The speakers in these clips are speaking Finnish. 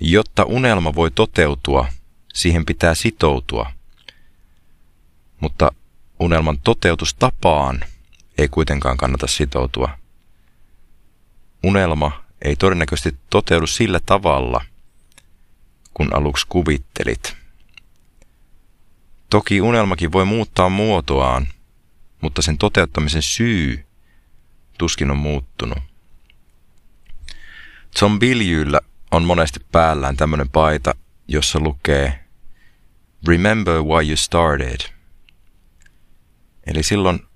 Jotta unelma voi toteutua, siihen pitää sitoutua. Mutta unelman toteutustapaan ei kuitenkaan kannata sitoutua. Unelma ei todennäköisesti toteudu sillä tavalla, kun aluksi kuvittelit. Toki unelmakin voi muuttaa muotoaan, mutta sen toteuttamisen syy tuskin on muuttunut. John Bilyllä on monesti päällään tämmöinen paita, jossa lukee Remember why you started. Eli silloin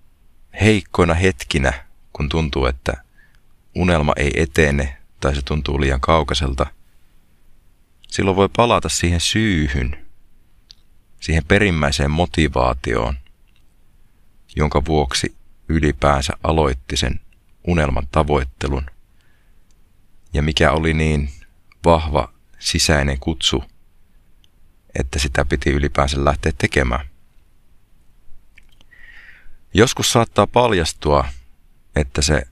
heikkoina hetkinä, kun tuntuu, että unelma ei etene tai se tuntuu liian kaukaiselta, silloin voi palata siihen syyhyn, siihen perimmäiseen motivaatioon, jonka vuoksi ylipäänsä aloitti sen unelman tavoittelun ja mikä oli niin vahva sisäinen kutsu, että sitä piti ylipäänsä lähteä tekemään. Joskus saattaa paljastua, että se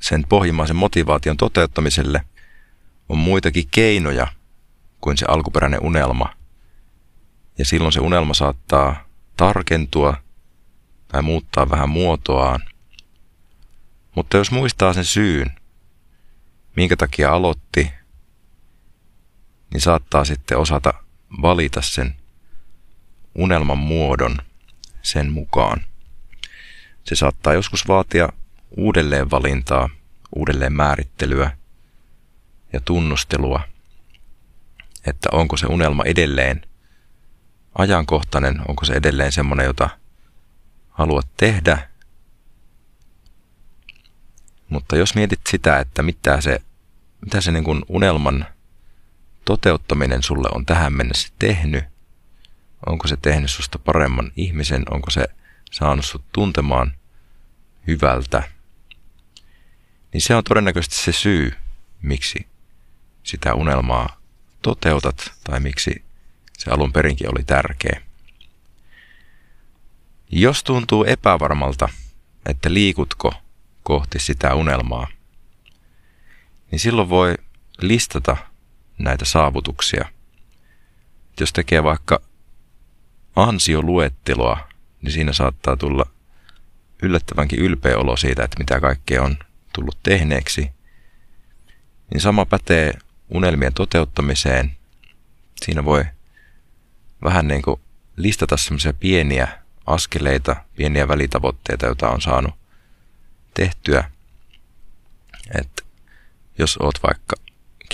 sen pohjimmaisen motivaation toteuttamiselle on muitakin keinoja kuin se alkuperäinen unelma. Ja silloin se unelma saattaa tarkentua tai muuttaa vähän muotoaan. Mutta jos muistaa sen syyn, minkä takia aloitti, niin saattaa sitten osata valita sen unelman muodon sen mukaan. Se saattaa joskus vaatia uudelleen valintaa, uudelleen määrittelyä ja tunnustelua, että onko se unelma edelleen ajankohtainen, onko se edelleen semmoinen, jota haluat tehdä. Mutta jos mietit sitä, että mitä se, mitä se niin kuin unelman toteuttaminen sulle on tähän mennessä tehnyt, onko se tehnyt susta paremman ihmisen, onko se saanut sut tuntemaan hyvältä, niin se on todennäköisesti se syy, miksi sitä unelmaa toteutat tai miksi se alun perinkin oli tärkeä. Jos tuntuu epävarmalta, että liikutko kohti sitä unelmaa, niin silloin voi listata näitä saavutuksia. Jos tekee vaikka ansioluetteloa, niin siinä saattaa tulla yllättävänkin ylpeä olo siitä, että mitä kaikkea on tullut tehneeksi. Niin sama pätee unelmien toteuttamiseen. Siinä voi vähän niin kuin listata semmoisia pieniä askeleita, pieniä välitavoitteita, joita on saanut tehtyä. Että jos oot vaikka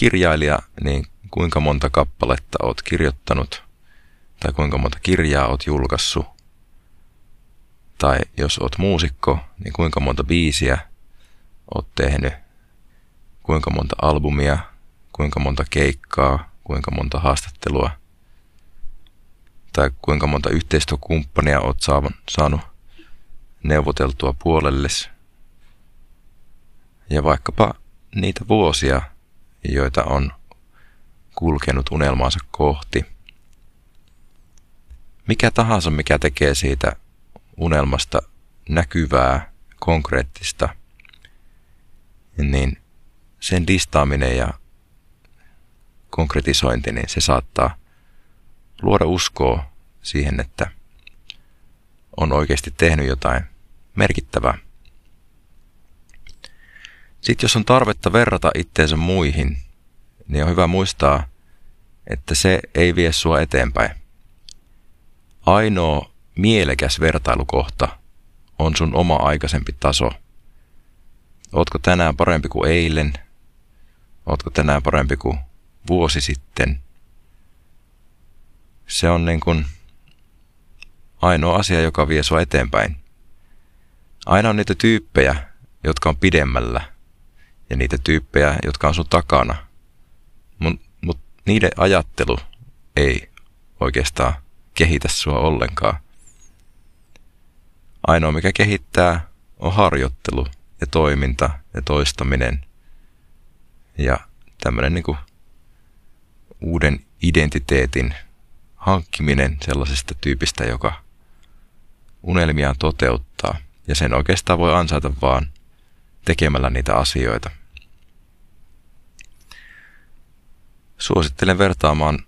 kirjailija, niin kuinka monta kappaletta oot kirjoittanut tai kuinka monta kirjaa oot julkaissut. Tai jos oot muusikko, niin kuinka monta biisiä oot tehnyt, kuinka monta albumia, kuinka monta keikkaa, kuinka monta haastattelua tai kuinka monta yhteistyökumppania oot saanut neuvoteltua puolelles. Ja vaikkapa niitä vuosia, joita on kulkenut unelmaansa kohti. Mikä tahansa, mikä tekee siitä unelmasta näkyvää, konkreettista, niin sen listaaminen ja konkretisointi, niin se saattaa luoda uskoa siihen, että on oikeasti tehnyt jotain merkittävää. Sitten jos on tarvetta verrata itteensä muihin, niin on hyvä muistaa, että se ei vie sua eteenpäin. Ainoa mielekäs vertailukohta on sun oma aikaisempi taso. Ootko tänään parempi kuin eilen? Ootko tänään parempi kuin vuosi sitten? Se on niin kuin ainoa asia, joka vie sua eteenpäin. Aina on niitä tyyppejä, jotka on pidemmällä ja niitä tyyppejä, jotka on sun takana. Mutta mut niiden ajattelu ei oikeastaan kehitä sua ollenkaan. Ainoa mikä kehittää on harjoittelu ja toiminta ja toistaminen ja tämmöinen niin uuden identiteetin hankkiminen sellaisesta tyypistä, joka unelmiaan toteuttaa. Ja sen oikeastaan voi ansaita vaan tekemällä niitä asioita. Suosittelen vertaamaan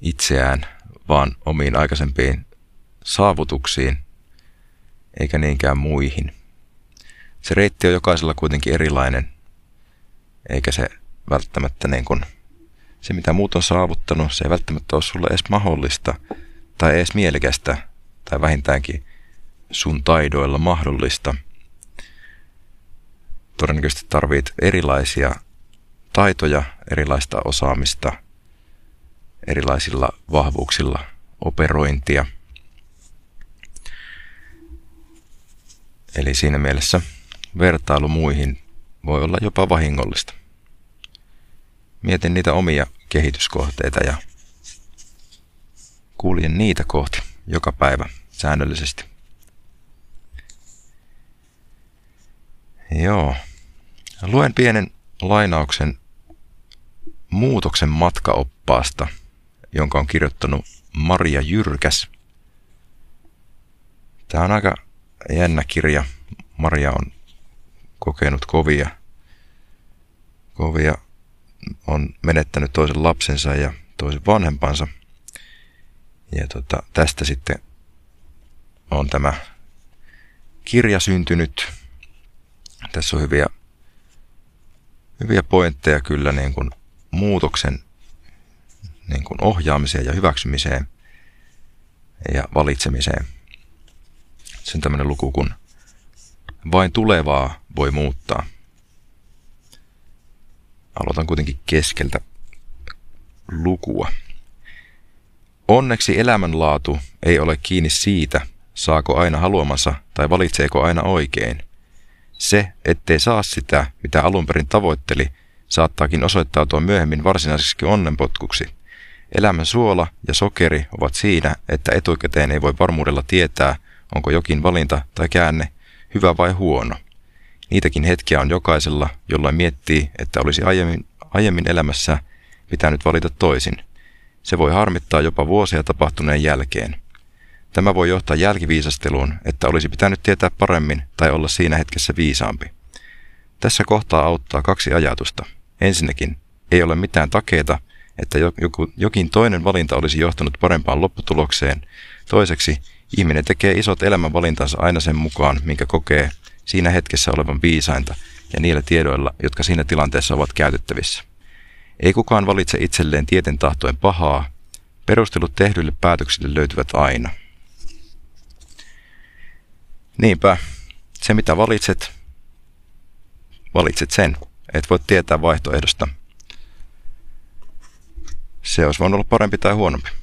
itseään vaan omiin aikaisempiin saavutuksiin, eikä niinkään muihin. Se reitti on jokaisella kuitenkin erilainen, eikä se välttämättä niin kuin, se mitä muut on saavuttanut, se ei välttämättä ole sulle edes mahdollista tai edes mielekästä tai vähintäänkin sun taidoilla mahdollista. Todennäköisesti tarvit erilaisia taitoja, erilaista osaamista, erilaisilla vahvuuksilla operointia. Eli siinä mielessä vertailu muihin voi olla jopa vahingollista. Mietin niitä omia kehityskohteita ja kuljen niitä kohti joka päivä säännöllisesti. Joo. Luen pienen lainauksen muutoksen matkaoppaasta, jonka on kirjoittanut Maria Jyrkäs. Tämä on aika jännä kirja. Maria on kokenut kovia, kovia on menettänyt toisen lapsensa ja toisen vanhempansa. Ja tota, tästä sitten on tämä kirja syntynyt. Tässä on hyviä, hyviä pointteja kyllä niin kuin muutoksen niin kuin ohjaamiseen ja hyväksymiseen ja valitsemiseen. Se on tämmöinen luku, kun vain tulevaa voi muuttaa. Aloitan kuitenkin keskeltä lukua. Onneksi elämänlaatu ei ole kiinni siitä, saako aina haluamansa tai valitseeko aina oikein. Se, ettei saa sitä, mitä alun perin tavoitteli, saattaakin osoittautua myöhemmin varsinaiseksi onnenpotkuksi. Elämän suola ja sokeri ovat siinä, että etukäteen ei voi varmuudella tietää, onko jokin valinta tai käänne hyvä vai huono. Niitäkin hetkiä on jokaisella, jolla miettii, että olisi aiemmin, aiemmin elämässä pitänyt valita toisin. Se voi harmittaa jopa vuosia tapahtuneen jälkeen. Tämä voi johtaa jälkiviisasteluun, että olisi pitänyt tietää paremmin tai olla siinä hetkessä viisaampi. Tässä kohtaa auttaa kaksi ajatusta. Ensinnäkin, ei ole mitään takeita, että joku, jokin toinen valinta olisi johtanut parempaan lopputulokseen. Toiseksi, ihminen tekee isot elämänvalintansa aina sen mukaan, minkä kokee siinä hetkessä olevan viisainta ja niillä tiedoilla, jotka siinä tilanteessa ovat käytettävissä. Ei kukaan valitse itselleen tieten tahtoen pahaa, perustelut tehdyille päätöksille löytyvät aina. Niinpä, se mitä valitset, valitset sen. Et voi tietää vaihtoehdosta. Se olisi voinut olla parempi tai huonompi.